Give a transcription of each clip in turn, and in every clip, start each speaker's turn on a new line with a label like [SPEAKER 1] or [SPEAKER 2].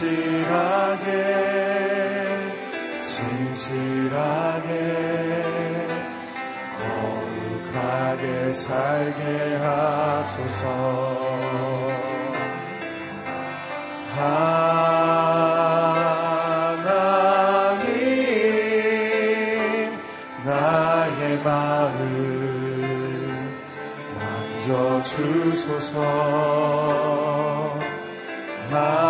[SPEAKER 1] 진실하게 진실하게 거룩하게 살게 하소서. 하나님 나의 마음 만져 주소서. 하나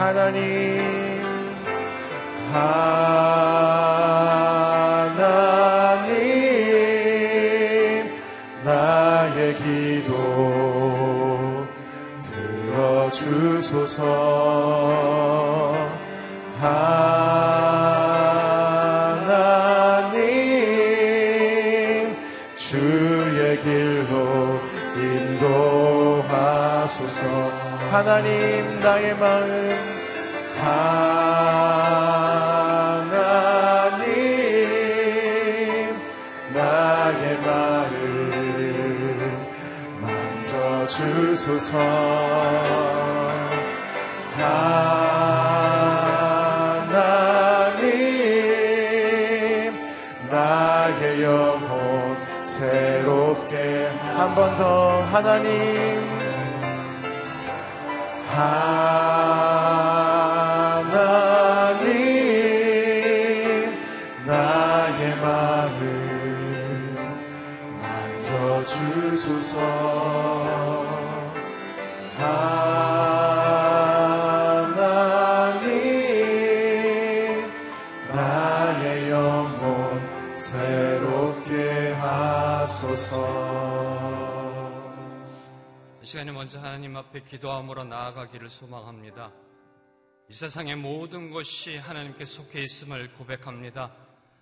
[SPEAKER 1] 하나님 하나님 나의 기도 들어주소서. 하나님 주의 길로 인도하소서. 하나님 나의 마음 하나님 나의 영혼 새롭게 한 번 더 하나님. 하나님
[SPEAKER 2] 시간에 먼저 하나님 앞에 기도함으로 나아가기를 소망합니다. 이 세상의 모든 것이 하나님께 속해 있음을 고백합니다.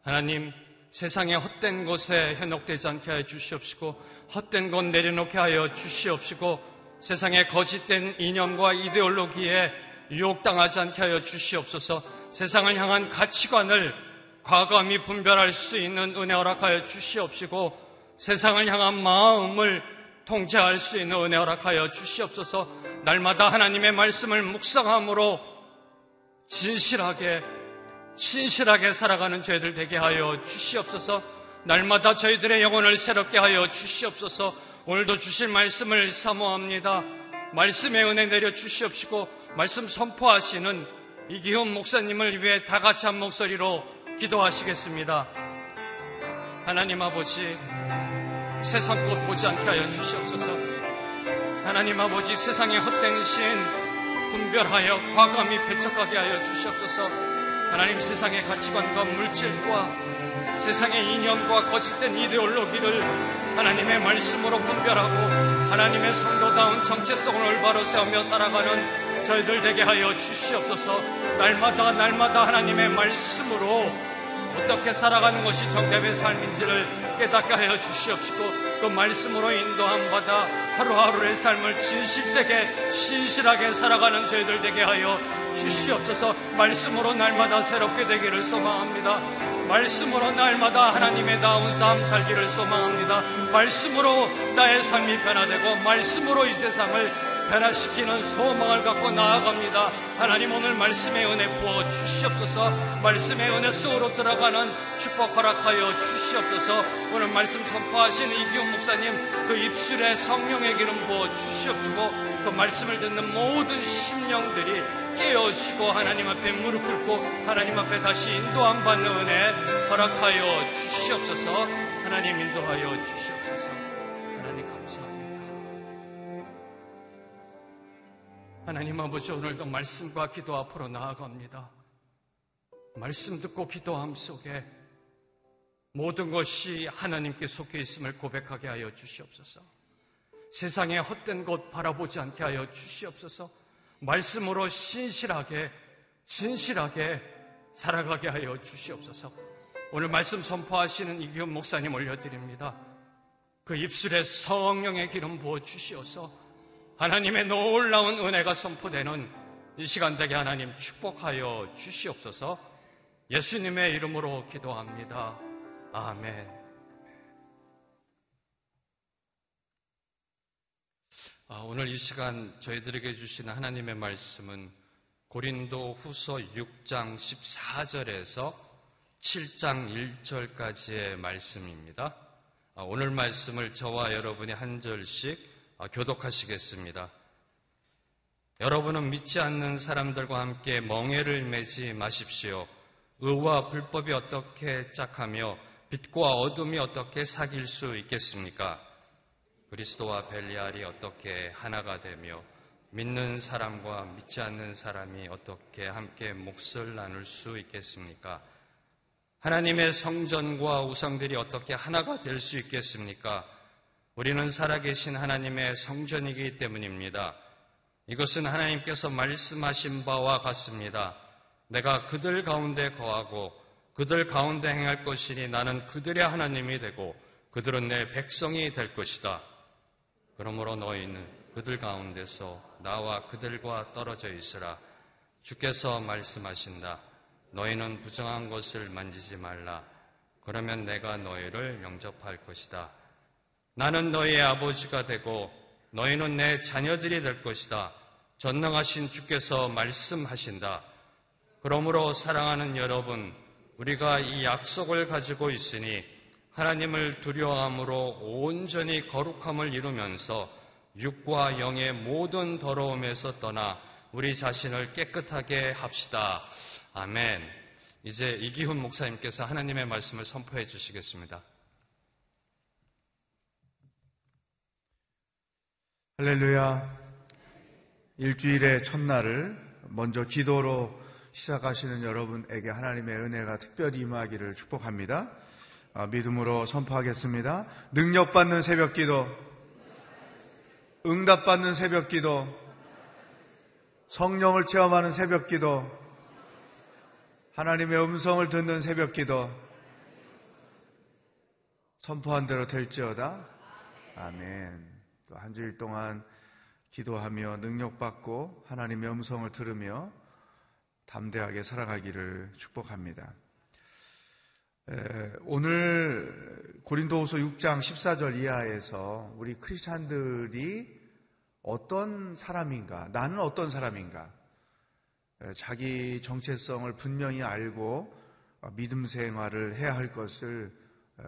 [SPEAKER 2] 하나님, 세상의 헛된 것에 현혹되지 않게 하여 주시옵시고, 헛된 것 내려놓게 하여 주시옵시고, 세상의 거짓된 이념과 이데올로기에 유혹당하지 않게 하여 주시옵소서, 세상을 향한 가치관을 과감히 분별할 수 있는 은혜 허락하여 주시옵시고, 세상을 향한 마음을 통제할 수 있는 은혜 허락하여 주시옵소서, 날마다 하나님의 말씀을 묵상함으로 진실하게 신실하게 살아가는 저희들 되게 하여 주시옵소서. 날마다 저희들의 영혼을 새롭게 하여 주시옵소서. 오늘도 주실 말씀을 사모합니다. 말씀의 은혜 내려 주시옵시고 말씀 선포하시는 이기훈 목사님을 위해 다 같이 한 목소리로 기도하시겠습니다. 하나님 아버지 세상 것 보지 않게 하여 주시옵소서. 하나님 아버지 세상의 헛된 신 분별하여 과감히 배척하게 하여 주시옵소서 하나님 세상의 가치관과 물질과 세상의 이념과 거짓된 이데올로기를 하나님의 말씀으로 분별하고 하나님의 성도다운 정체성을 올바로 세우며 살아가는 저희들 되게 하여 주시옵소서. 날마다 날마다 하나님의 말씀으로 어떻게 살아가는 것이 정답의 삶인지를 깨닫게 하여 주시옵시고 그 말씀으로 인도함 받아 하루하루의 삶을 진실되게 신실하게 살아가는 저희들 되게 하여 주시옵소서 말씀으로 날마다 새롭게 되기를 소망합니다. 말씀으로 날마다 하나님의 나온 삶 살기를 소망합니다. 말씀으로 나의 삶이 변화되고 말씀으로 이 세상을 변화시키는 소망을 갖고 나아갑니다. 하나님 오늘 말씀의 은혜 부어 주시옵소서. 말씀의 은혜 속으로 들어가는 축복 허락하여 주시옵소서. 오늘 말씀 선포하신 이기훈 목사님 그 입술에 성령의 기름 부어 주시옵시고 그 말씀을 듣는 모든 심령들이 깨어지고 하나님 앞에 무릎 꿇고 하나님 앞에 다시 인도함 받는 은혜 허락하여 주시옵소서. 하나님 인도하여 주시옵소서 하나님 아버지 오늘도 말씀과 기도 앞으로 나아갑니다. 말씀 듣고 기도함 속에 모든 것이 하나님께 속해 있음을 고백하게 하여 주시옵소서. 세상의 헛된 것 바라보지 않게 하여 주시옵소서. 말씀으로 신실하게, 진실하게 살아가게 하여 주시옵소서. 오늘 말씀 선포하시는 이기훈 목사님 올려드립니다. 그 입술에 성령의 기름 부어 주시어서 하나님의 놀라운 은혜가 선포되는 이 시간 되게 하나님 축복하여 주시옵소서 예수님의 이름으로 기도합니다. 아멘. 아, 오늘 이 시간 저희들에게 주신 하나님의 말씀은 고린도 후서 6장 14절에서 7장 1절까지의 말씀입니다. 아, 오늘 말씀을 저와 여러분이 한 절씩 아, 교독하시겠습니다. 여러분은 믿지 않는 사람들과 함께 멍해를 매지 마십시오. 의와 불법이 어떻게 짝하며 빛과 어둠이 어떻게 사귈 수 있겠습니까? 그리스도와 벨리알이 어떻게 하나가 되며 믿는 사람과 믿지 않는 사람이 어떻게 함께 몫을 나눌 수 있겠습니까? 하나님의 성전과 우상들이 어떻게 하나가 될 수 있겠습니까? 우리는 살아계신 하나님의 성전이기 때문입니다. 이것은 하나님께서 말씀하신 바와 같습니다. 내가 그들 가운데 거하고 그들 가운데 행할 것이니 나는 그들의 하나님이 되고 그들은 내 백성이 될 것이다. 그러므로 너희는 그들 가운데서 나와 그들과 떨어져 있으라. 주께서 말씀하신다. 너희는 부정한 것을 만지지 말라. 그러면 내가 너희를 영접할 것이다. 나는 너희의 아버지가 되고 너희는 내 자녀들이 될 것이다. 전능하신 주께서 말씀하신다. 그러므로 사랑하는 여러분, 우리가 이 약속을 가지고 있으니 하나님을 두려워함으로 온전히 거룩함을 이루면서 육과 영의 모든 더러움에서 떠나 우리 자신을 깨끗하게 합시다. 아멘. 이제 이기훈 목사님께서 하나님의 말씀을 선포해 주시겠습니다.
[SPEAKER 3] 할렐루야. 일주일의 첫날을 먼저 기도로 시작하시는 여러분에게 하나님의 은혜가 특별히 임하기를 축복합니다. 아, 믿음으로 선포하겠습니다. 능력받는 새벽 기도, 응답받는 새벽 기도, 성령을 체험하는 새벽 기도, 하나님의 음성을 듣는 새벽 기도 선포한 대로 될지어다. 아멘. 또 한 주일 동안 기도하며 능력받고 하나님의 음성을 들으며 담대하게 살아가기를 축복합니다. 오늘 고린도후서 6장 14절 이하에서 우리 크리스찬들이 어떤 사람인가, 나는 어떤 사람인가, 자기 정체성을 분명히 알고 어, 믿음 생활을 해야 할 것을 어,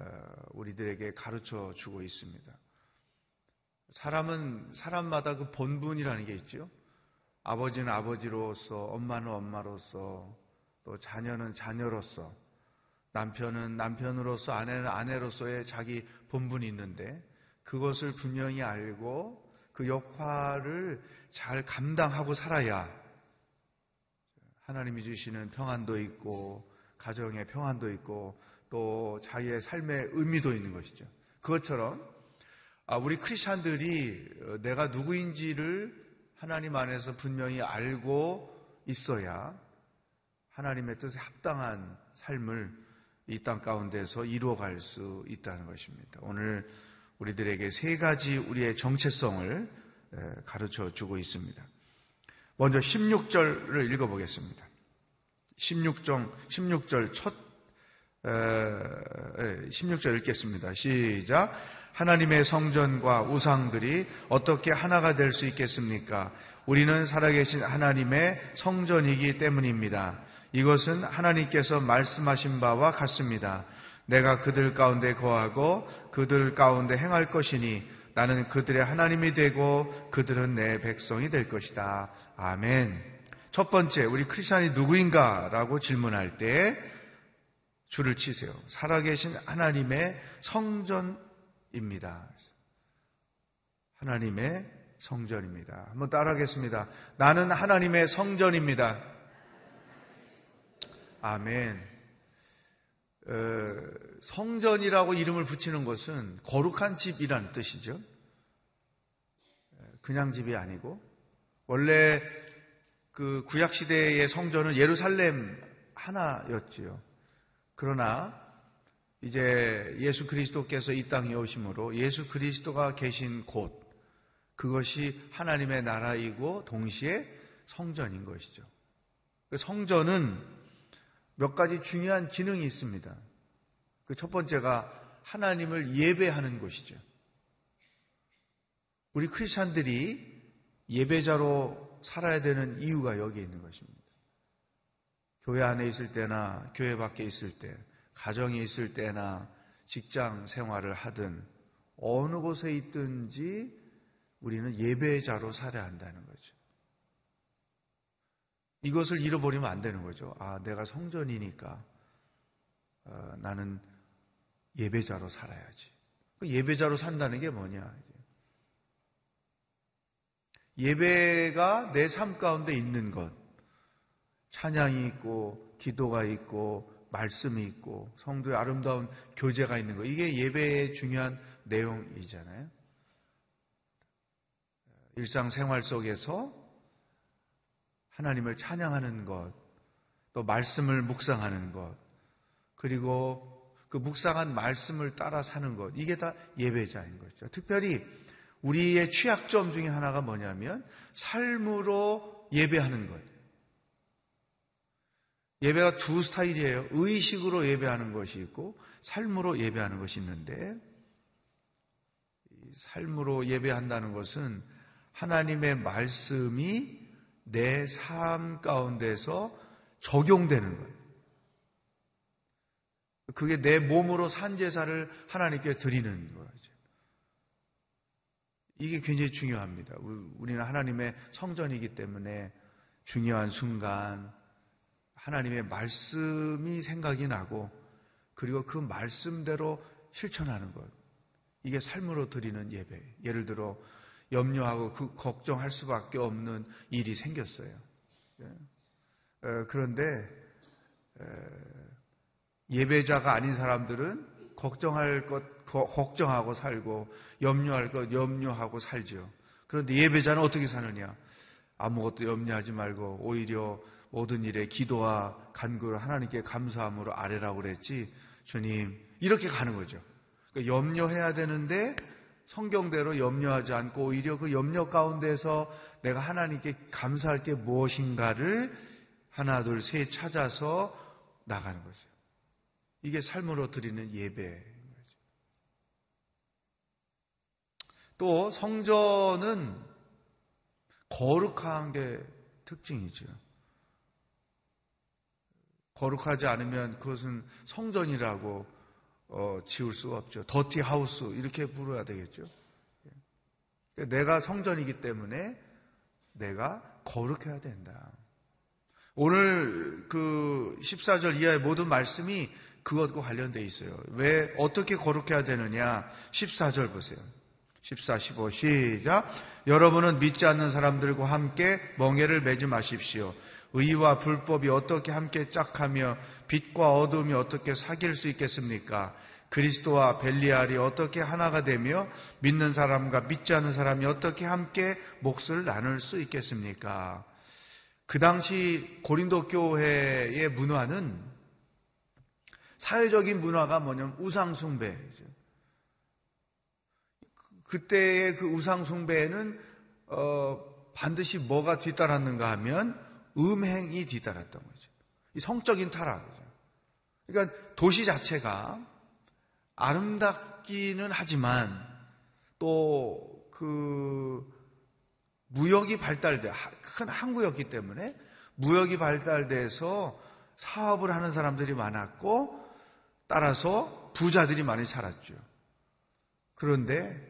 [SPEAKER 3] 우리들에게 가르쳐 주고 있습니다. 사람은 사람마다 그 본분이라는 게 있죠. 아버지는 아버지로서, 엄마는 엄마로서, 또 자녀는 자녀로서, 남편은 남편으로서, 아내는 아내로서의 자기 본분이 있는데 그것을 분명히 알고 그 역할을 잘 감당하고 살아야 하나님이 주시는 평안도 있고 가정의 평안도 있고 또 자기의 삶의 의미도 있는 것이죠. 그것처럼 아, 우리 크리스찬들이 어, 내가 누구인지를 하나님 안에서 분명히 알고 있어야 하나님의 뜻에 합당한 삶을 이 땅 가운데서 이루어갈 수 있다는 것입니다. 오늘 우리들에게 세 가지 우리의 정체성을 가르쳐 주고 있습니다. 먼저 16절을 읽어보겠습니다. 16절, 16절 첫, 에, 16절 읽겠습니다. 시작. 하나님의 성전과 우상들이 어떻게 하나가 될 수 있겠습니까? 우리는 살아계신 하나님의 성전이기 때문입니다. 이것은 하나님께서 말씀하신 바와 같습니다. 내가 그들 가운데 거하고 그들 가운데 행할 것이니 나는 그들의 하나님이 되고 그들은 내 백성이 될 것이다. 아멘. 첫 번째, 우리 크리스천이 누구인가 라고 질문할 때 줄을 치세요. 살아계신 하나님의 성전 입니다. 하나님의 성전입니다. 한번 따라하겠습니다. 나는 하나님의 성전입니다. 아멘. 어, 성전이라고 이름을 붙이는 것은 거룩한 집이라는 뜻이죠. 그냥 집이 아니고 원래 그 구약 시대의 성전은 예루살렘 하나였지요. 그러나 이제 예수 그리스도께서 이 땅에 오심으로 예수 그리스도가 계신 곳 그것이 하나님의 나라이고 동시에 성전인 것이죠. 그 성전은 몇 가지 중요한 기능이 있습니다. 그 첫 번째가 하나님을 예배하는 곳이죠. 우리 크리스찬들이 예배자로 살아야 되는 이유가 여기에 있는 것입니다. 교회 안에 있을 때나 교회 밖에 있을 때, 가정에 있을 때나 직장 생활을 하든 어느 곳에 있든지 우리는 예배자로 살아야 한다는 거죠. 이것을 잃어버리면 안 되는 거죠. 아, 내가 성전이니까 어, 나는 예배자로 살아야지. 그 예배자로 산다는 게 뭐냐? 예배가 내 삶 가운데 있는 것. 찬양이 있고, 기도가 있고, 말씀이 있고, 성도의 아름다운 교제가 있는 것. 이게 예배의 중요한 내용이잖아요. 일상생활 속에서 하나님을 찬양하는 것, 또 말씀을 묵상하는 것, 그리고 그 묵상한 말씀을 따라 사는 것, 이게 다 예배자인 거죠. 특별히 우리의 취약점 중에 하나가 뭐냐면 삶으로 예배하는 것. 예배가 두 스타일이에요. 의식으로 예배하는 것이 있고 삶으로 예배하는 것이 있는데 삶으로 예배한다는 것은 하나님의 말씀이 내 삶 가운데서 적용되는 거예요. 그게 내 몸으로 산 제사를 하나님께 드리는 거죠. 이게 굉장히 중요합니다. 우리는 하나님의 성전이기 때문에 중요한 순간 하나님의 말씀이 생각이 나고 그리고 그 말씀대로 실천하는 것. 이게 삶으로 드리는 예배. 예를 들어 염려하고 그 걱정할 수밖에 없는 일이 생겼어요. 예. 그런데 예배자가 아닌 사람들은 걱정할 것 걱정하고 살고 염려할 것 염려하고 살죠. 그런데 예배자는 어떻게 사느냐? 아무것도 염려하지 말고 오히려 모든 일에 기도와 간구를 하나님께 감사함으로 아뢰라고 그랬지. 주님 이렇게 가는 거죠. 그러니까 염려해야 되는데 성경대로 염려하지 않고 오히려 그 염려 가운데서 내가 하나님께 감사할 게 무엇인가를 하나, 둘, 셋 찾아서 나가는 거죠. 이게 삶으로 드리는 예배인 거죠. 또 성전은 거룩한 게 특징이죠. 거룩하지 않으면 그것은 성전이라고 어, 지울 수가 없죠. 더티 하우스 이렇게 부르야 되겠죠. 그러니까 내가 성전이기 때문에 내가 거룩해야 된다. 오늘 그 14절 이하의 모든 말씀이 그것과 관련되어 있어요. 왜 어떻게 거룩해야 되느냐? 14절 보세요. 14, 15 시작. 여러분은 믿지 않는 사람들과 함께 멍해를 매지 마십시오. 의와 불법이 어떻게 함께 짝하며 빛과 어둠이 어떻게 사귈 수 있겠습니까? 그리스도와 벨리알이 어떻게 하나가 되며 믿는 사람과 믿지 않는 사람이 어떻게 함께 몫을 나눌 수 있겠습니까? 그 당시 고린도 교회의 문화는 사회적인 문화가 뭐냐면 우상숭배죠. 그때의 그 우상숭배에는 어, 반드시 뭐가 뒤따랐는가 하면 음행이 뒤따랐던 거죠. 성적인 타락이죠. 그러니까 도시 자체가 아름답기는 하지만 또 그 무역이 발달돼 큰 항구였기 때문에 무역이 발달돼서 사업을 하는 사람들이 많았고 따라서 부자들이 많이 살았죠. 그런데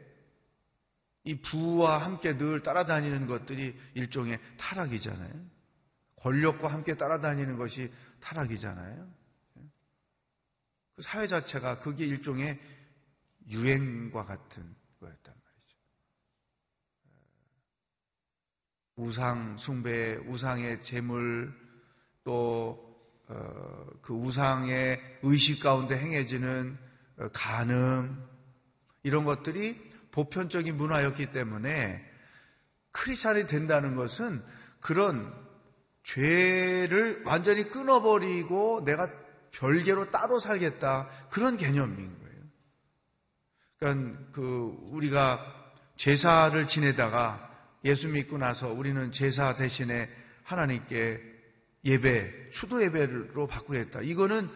[SPEAKER 3] 이 부와 함께 늘 따라다니는 것들이 일종의 타락이잖아요. 권력과 함께 따라다니는 것이 타락이잖아요. 그 사회 자체가 그게 일종의 유행과 같은 거였단 말이죠. 우상 숭배, 우상의 재물, 또그 어, 우상의 의식 가운데 행해지는 어, 간음 이런 것들이 보편적인 문화였기 때문에 크리스찬이 된다는 것은 그런 죄를 완전히 끊어버리고 내가 별개로 따로 살겠다 그런 개념인 거예요. 그러니까 그 우리가 제사를 지내다가 예수 믿고 나서 우리는 제사 대신에 하나님께 예배, 수도 예배로 바꾸겠다. 이거는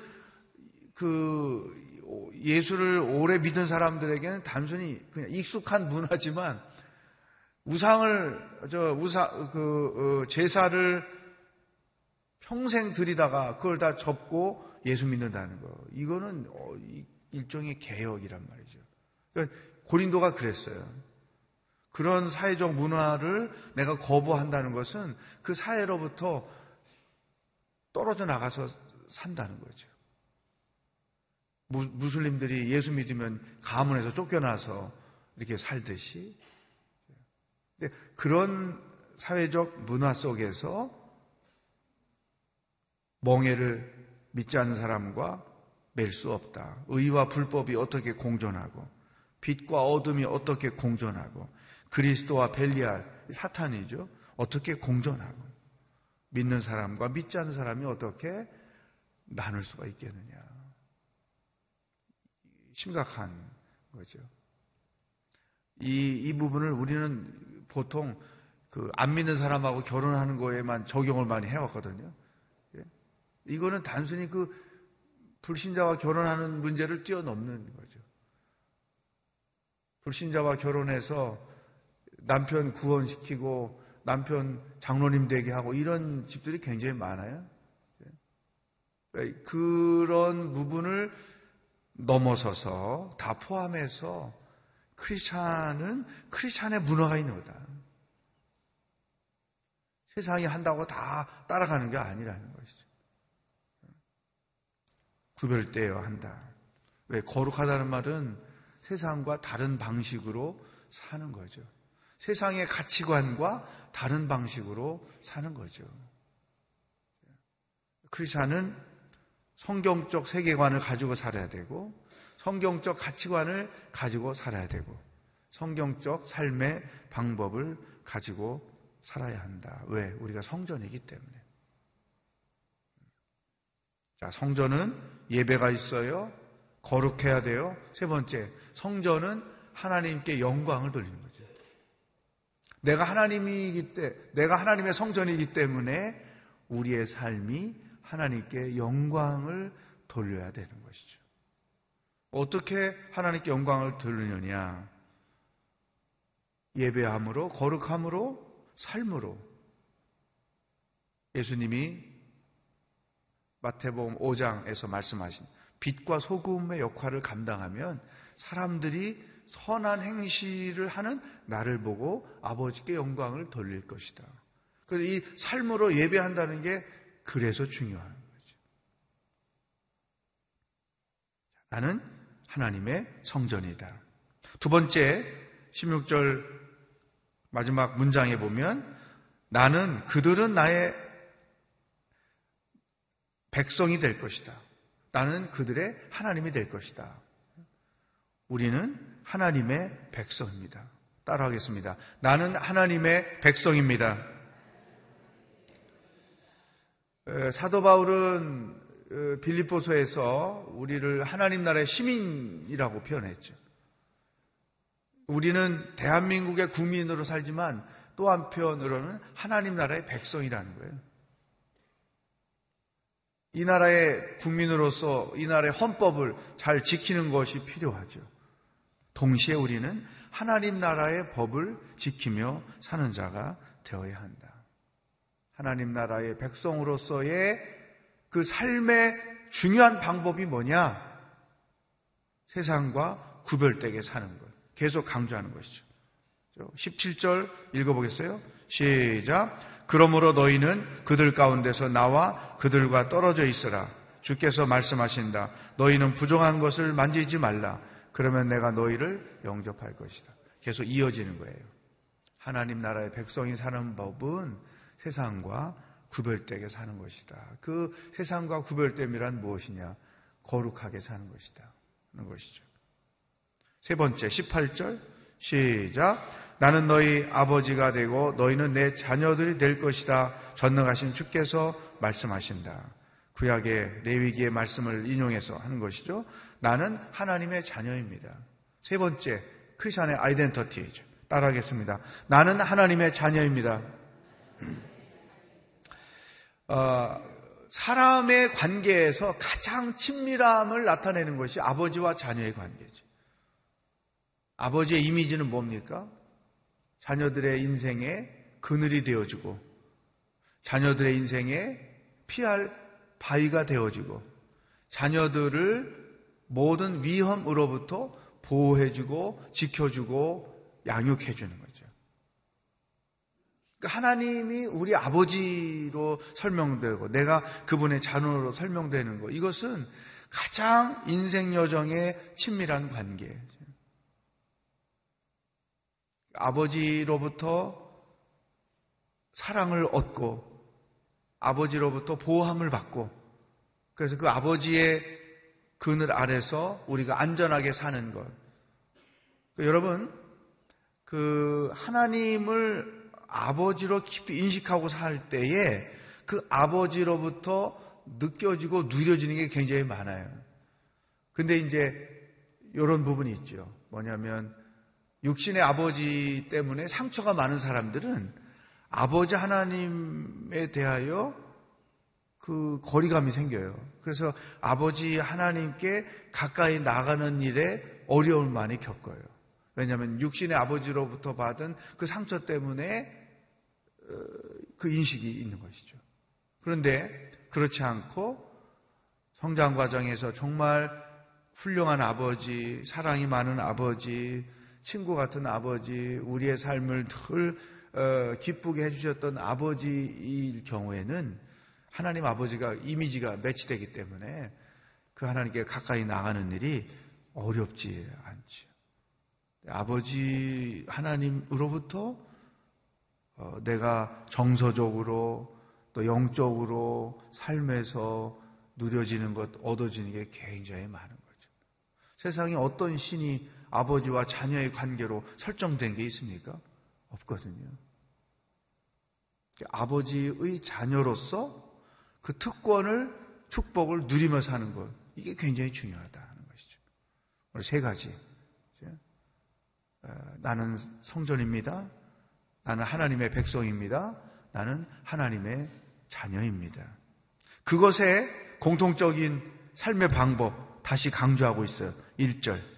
[SPEAKER 3] 그 예수를 오래 믿은 사람들에게는 단순히 그냥 익숙한 문화지만 우상을 저 우사 그 어, 제사를 평생 들이다가 그걸 다 접고 예수 믿는다는 거. 이거는 어, 일종의 개혁이란 말이죠. 그러니까 고린도가 그랬어요. 그런 사회적 문화를 내가 거부한다는 것은 그 사회로부터 떨어져 나가서 산다는 거죠. 무슬림들이 예수 믿으면 가문에서 쫓겨나서 이렇게 살듯이 그런 사회적 문화 속에서 멍해를 믿지 않는 사람과 맬 수 없다. 의와 불법이 어떻게 공존하고 빛과 어둠이 어떻게 공존하고 그리스도와 벨리알 사탄이죠. 어떻게 공존하고 믿는 사람과 믿지 않는 사람이 어떻게 나눌 수가 있겠느냐. 심각한 거죠. 이, 이 부분을 우리는 보통 그 안 믿는 사람하고 결혼하는 거에만 적용을 많이 해왔거든요. 예? 이거는 단순히 그 불신자와 결혼하는 문제를 뛰어넘는 거죠. 불신자와 결혼해서 남편 구원시키고 남편 장로님 되게 하고 이런 집들이 굉장히 많아요. 예? 그런 부분을 넘어서서 다 포함해서 크리스찬은 크리스찬의 문화가 있는 거다. 세상이 한다고 다 따라가는 게 아니라는 것이죠. 구별되어야 한다. 왜 거룩하다는 말은 세상과 다른 방식으로 사는 거죠. 세상의 가치관과 다른 방식으로 사는 거죠. 크리스찬은 성경적 세계관을 가지고 살아야 되고 성경적 가치관을 가지고 살아야 되고 성경적 삶의 방법을 가지고 살아야 한다. 왜? 우리가 성전이기 때문에. 자, 성전은 예배가 있어요. 거룩해야 돼요. 세 번째, 성전은 하나님께 영광을 돌리는 거죠. 내가 하나님이기 때, 내가 하나님의 성전이기 때문에 우리의 삶이 하나님께 영광을 돌려야 되는 것이죠. 어떻게 하나님께 영광을 돌리느냐? 예배함으로, 거룩함으로, 삶으로. 예수님이 마태복음 5장에서 말씀하신 빛과 소금의 역할을 감당하면 사람들이 선한 행실을 하는 나를 보고 아버지께 영광을 돌릴 것이다. 그래서 이 삶으로 예배한다는 게 그래서 중요한 거죠. 나는 하나님의 성전이다. 두 번째, 16절 마지막 문장에 보면 나는 그들은 나의 백성이 될 것이다. 나는 그들의 하나님이 될 것이다. 우리는 하나님의 백성입니다. 따라하겠습니다. 나는 하나님의 백성입니다. 사도 바울은 빌립보서에서 우리를 하나님 나라의 시민이라고 표현했죠. 우리는 대한민국의 국민으로 살지만 또 한편으로는 하나님 나라의 백성이라는 거예요. 이 나라의 국민으로서 이 나라의 헌법을 잘 지키는 것이 필요하죠. 동시에 우리는 하나님 나라의 법을 지키며 사는 자가 되어야 한다. 하나님 나라의 백성으로서의 그 삶의 중요한 방법이 뭐냐? 세상과 구별되게 사는 것. 계속 강조하는 것이죠. 17절 읽어보겠어요? 시작. 그러므로 너희는 그들 가운데서 나와 그들과 떨어져 있으라. 주께서 말씀하신다. 너희는 부정한 것을 만지지 말라. 그러면 내가 너희를 영접할 것이다. 계속 이어지는 거예요. 하나님 나라의 백성이 사는 법은 세상과 구별되게 사는 것이다. 그 세상과 구별됨이란 무엇이냐? 거룩하게 사는 것이다. 하는 것이죠. 세 번째, 18절, 시작. 나는 너희 아버지가 되고 너희는 내 자녀들이 될 것이다. 전능하신 주께서 말씀하신다. 구약의 레위기의 말씀을 인용해서 하는 것이죠. 나는 하나님의 자녀입니다. 세 번째, 크리스천의 아이덴터티죠. 따라하겠습니다. 나는 하나님의 자녀입니다. 어, 사람의 관계에서 가장 친밀함을 나타내는 것이 아버지와 자녀의 관계죠. 아버지의 이미지는 뭡니까? 자녀들의 인생에 그늘이 되어주고, 자녀들의 인생에 피할 바위가 되어주고, 자녀들을 모든 위험으로부터 보호해주고, 지켜주고, 양육해주는 거죠. 그러니까 하나님이 우리 아버지로 설명되고, 내가 그분의 자녀로 설명되는 것, 이것은 가장 인생 여정의 친밀한 관계. 아버지로부터 사랑을 얻고 아버지로부터 보호함을 받고 그래서 그 아버지의 그늘 아래서 우리가 안전하게 사는 것. 여러분, 그 하나님을 아버지로 깊이 인식하고 살 때에 그 아버지로부터 느껴지고 누려지는 게 굉장히 많아요. 근데 이제 이런 부분이 있죠. 뭐냐면 육신의 아버지 때문에 상처가 많은 사람들은 아버지 하나님에 대하여 그 거리감이 생겨요. 그래서 아버지 하나님께 가까이 나가는 일에 어려움을 많이 겪어요. 왜냐하면 육신의 아버지로부터 받은 그 상처 때문에 어, 그 인식이 있는 것이죠. 그런데 그렇지 않고 성장 과정에서 정말 훌륭한 아버지, 사랑이 많은 아버지, 친구 같은 아버지, 우리의 삶을 늘 어, 기쁘게 해주셨던 아버지일 경우에는 하나님 아버지가 이미지가 매치되기 때문에 그 하나님께 가까이 나가는 일이 어렵지 않죠. 아버지 하나님으로부터 어, 내가 정서적으로 또 영적으로 삶에서 누려지는 것, 얻어지는 게 굉장히 많은 거죠. 세상에 어떤 신이 아버지와 자녀의 관계로 설정된 게 있습니까? 없거든요. 아버지의 자녀로서 그 특권을, 축복을 누리며 사는 것, 이게 굉장히 중요하다는 것이죠. 오늘 세 가지. 어, 나는 성전입니다. 나는 하나님의 백성입니다. 나는 하나님의 자녀입니다. 그것의 공통적인 삶의 방법 다시 강조하고 있어요. 1절.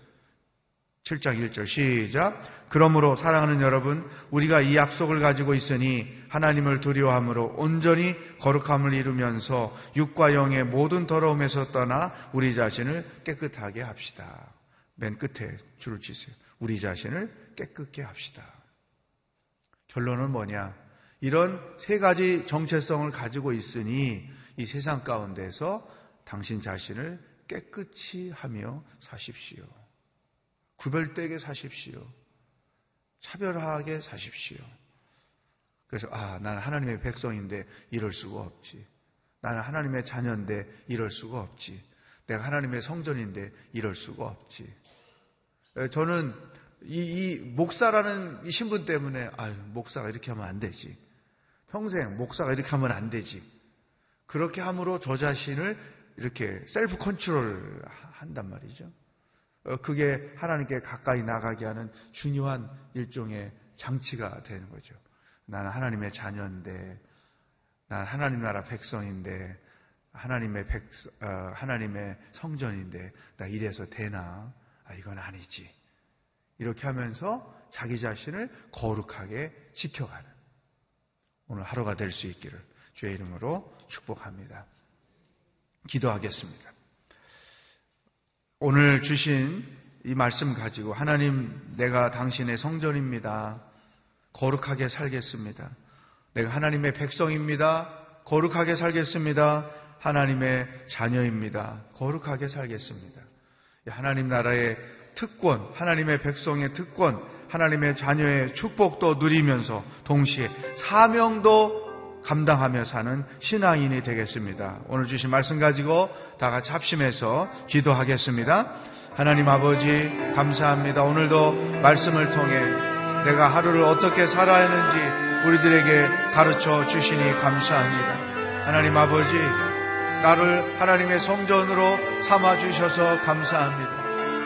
[SPEAKER 3] 7장 1절 시작. 그러므로 사랑하는 여러분, 우리가 이 약속을 가지고 있으니 하나님을 두려워함으로 온전히 거룩함을 이루면서 육과 영의 모든 더러움에서 떠나 우리 자신을 깨끗하게 합시다. 맨 끝에 줄을 치세요. 우리 자신을 깨끗게 합시다. 결론은 뭐냐? 이런 세 가지 정체성을 가지고 있으니 이 세상 가운데서 당신 자신을 깨끗이 하며 사십시오. 구별되게 사십시오. 차별하게 사십시오. 그래서 아, 나는 하나님의 백성인데 이럴 수가 없지. 나는 하나님의 자녀인데 이럴 수가 없지. 내가 하나님의 성전인데 이럴 수가 없지. 저는 이, 이 목사라는 이 신분 때문에 아유 목사가 이렇게 하면 안 되지. 평생 목사가 이렇게 하면 안 되지. 그렇게 함으로 저 자신을 이렇게 self control 한단 말이죠. 어, 그게 하나님께 가까이 나가게 하는 중요한 일종의 장치가 되는 거죠. 나는 하나님의 자녀인데, 나는 하나님 나라 백성인데, 하나님의 백, 어, 하나님의 성전인데, 나 이래서 되나? 아, 이건 아니지. 이렇게 하면서 자기 자신을 거룩하게 지켜가는 오늘 하루가 될 수 있기를 주의 이름으로 축복합니다. 기도하겠습니다. 오늘 주신 이 말씀 가지고 하나님 내가 당신의 성전입니다. 거룩하게 살겠습니다. 내가 하나님의 백성입니다. 거룩하게 살겠습니다. 하나님의 자녀입니다. 거룩하게 살겠습니다. 하나님 나라의 특권, 하나님의 백성의 특권, 하나님의 자녀의 축복도 누리면서 동시에 사명도 감당하며 사는 신앙인이 되겠습니다. 오늘 주신 말씀 가지고 다 같이 합심해서 기도하겠습니다. 하나님 아버지 감사합니다. 오늘도 말씀을 통해 내가 하루를 어떻게 살아야 하는지 우리들에게 가르쳐 주시니 감사합니다. 하나님 아버지 나를 하나님의 성전으로 삼아 주셔서 감사합니다.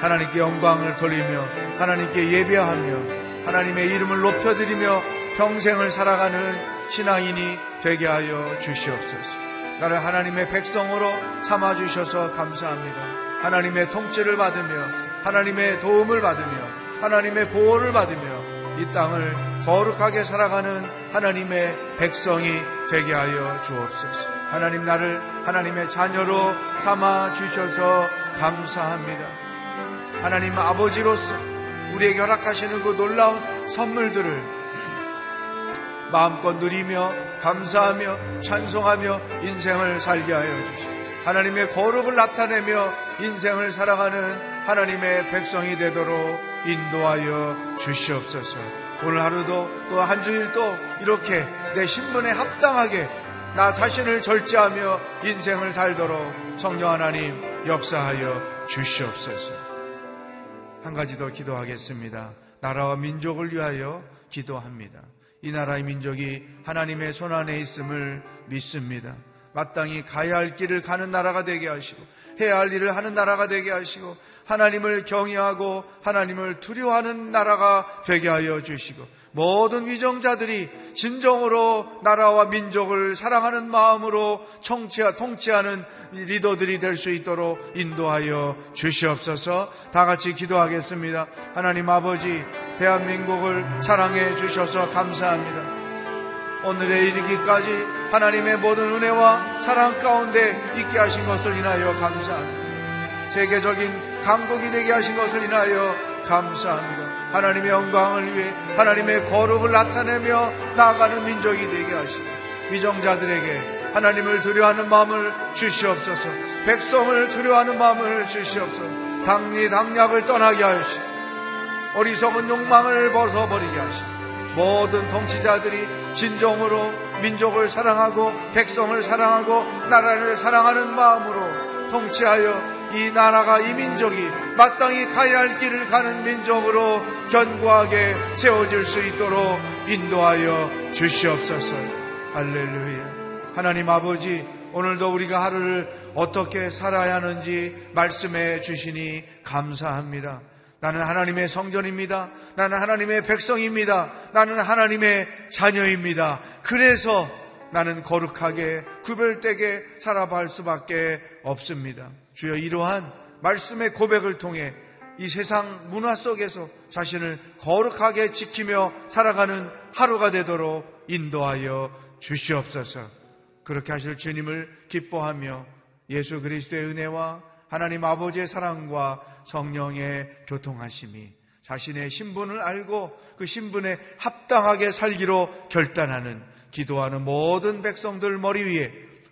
[SPEAKER 3] 하나님께 영광을 돌리며 하나님께 예배하며 하나님의 이름을 높여드리며 평생을 살아가는 신앙인이 되게 하여 주시옵소서. 나를 하나님의 백성으로 삼아 주셔서 감사합니다. 하나님의 통치를 받으며 하나님의 도움을 받으며 하나님의 보호를 받으며 이 땅을 거룩하게 살아가는 하나님의 백성이 되게 하여 주옵소서. 하나님 나를 하나님의 자녀로 삼아 주셔서 감사합니다. 하나님 아버지로서 우리에게 허락하시는 그 놀라운 선물들을 마음껏 누리며 감사하며 찬송하며 인생을 살게 하여 주시고 하나님의 거룩을 나타내며 인생을 살아가는 하나님의 백성이 되도록 인도하여 주시옵소서. 오늘 하루도 또 한 주일도 이렇게 내 신분에 합당하게 나 자신을 절제하며 인생을 살도록 성령 하나님 역사하여 주시옵소서. 한 가지 더 기도하겠습니다. 나라와 민족을 위하여 기도합니다. 이 나라의 민족이 하나님의 손 안에 있음을 믿습니다. 마땅히 가야 할 길을 가는 나라가 되게 하시고 해야 할 일을 하는 나라가 되게 하시고 하나님을 경외하고 하나님을 두려워하는 나라가 되게 하여 주시고 모든 위정자들이 진정으로 나라와 민족을 사랑하는 마음으로 청취하, 통치하는 리더들이 될 수 있도록 인도하여 주시옵소서 다 같이 기도하겠습니다. 하나님 아버지, 대한민국을 사랑해 주셔서 감사합니다. 오늘에 이르기까지 하나님의 모든 은혜와 사랑 가운데 있게 하신 것을 인하여 감사합니다. 세계적인 강국이 되게 하신 것을 인하여 감사합니다. 하나님의 영광을 위해 하나님의 거룩을 나타내며 나아가는 민족이 되게 하시고 위정자들에게 하나님을 두려워하는 마음을 주시옵소서. 백성을 두려워하는 마음을 주시옵소서. 당리 당략을 떠나게 하시고 어리석은 욕망을 벗어버리게 하시고 모든 통치자들이 진정으로 민족을 사랑하고 백성을 사랑하고 나라를 사랑하는 마음으로 통치하여 이 나라가 이 민족이 마땅히 가야 할 길을 가는 민족으로 견고하게 세워질 수 있도록 인도하여 주시옵소서. 할렐루야. 하나님 아버지, 오늘도 우리가 하루를 어떻게 살아야 하는지 말씀해 주시니 감사합니다. 나는 하나님의 성전입니다. 나는 하나님의 백성입니다. 나는 하나님의 자녀입니다. 그래서 나는 거룩하게 구별되게 살아갈 수밖에 없습니다. 주여 이러한 말씀의 고백을 통해 이 세상 문화 속에서 자신을 거룩하게 지키며 살아가는 하루가 되도록 인도하여 주시옵소서. 그렇게 하실 주님을 기뻐하며 예수 그리스도의 은혜와 하나님 아버지의 사랑과 성령의 교통하심이 자신의 신분을 알고 그 신분에 합당하게 살기로 결단하는 기도하는 모든 백성들 머리 위에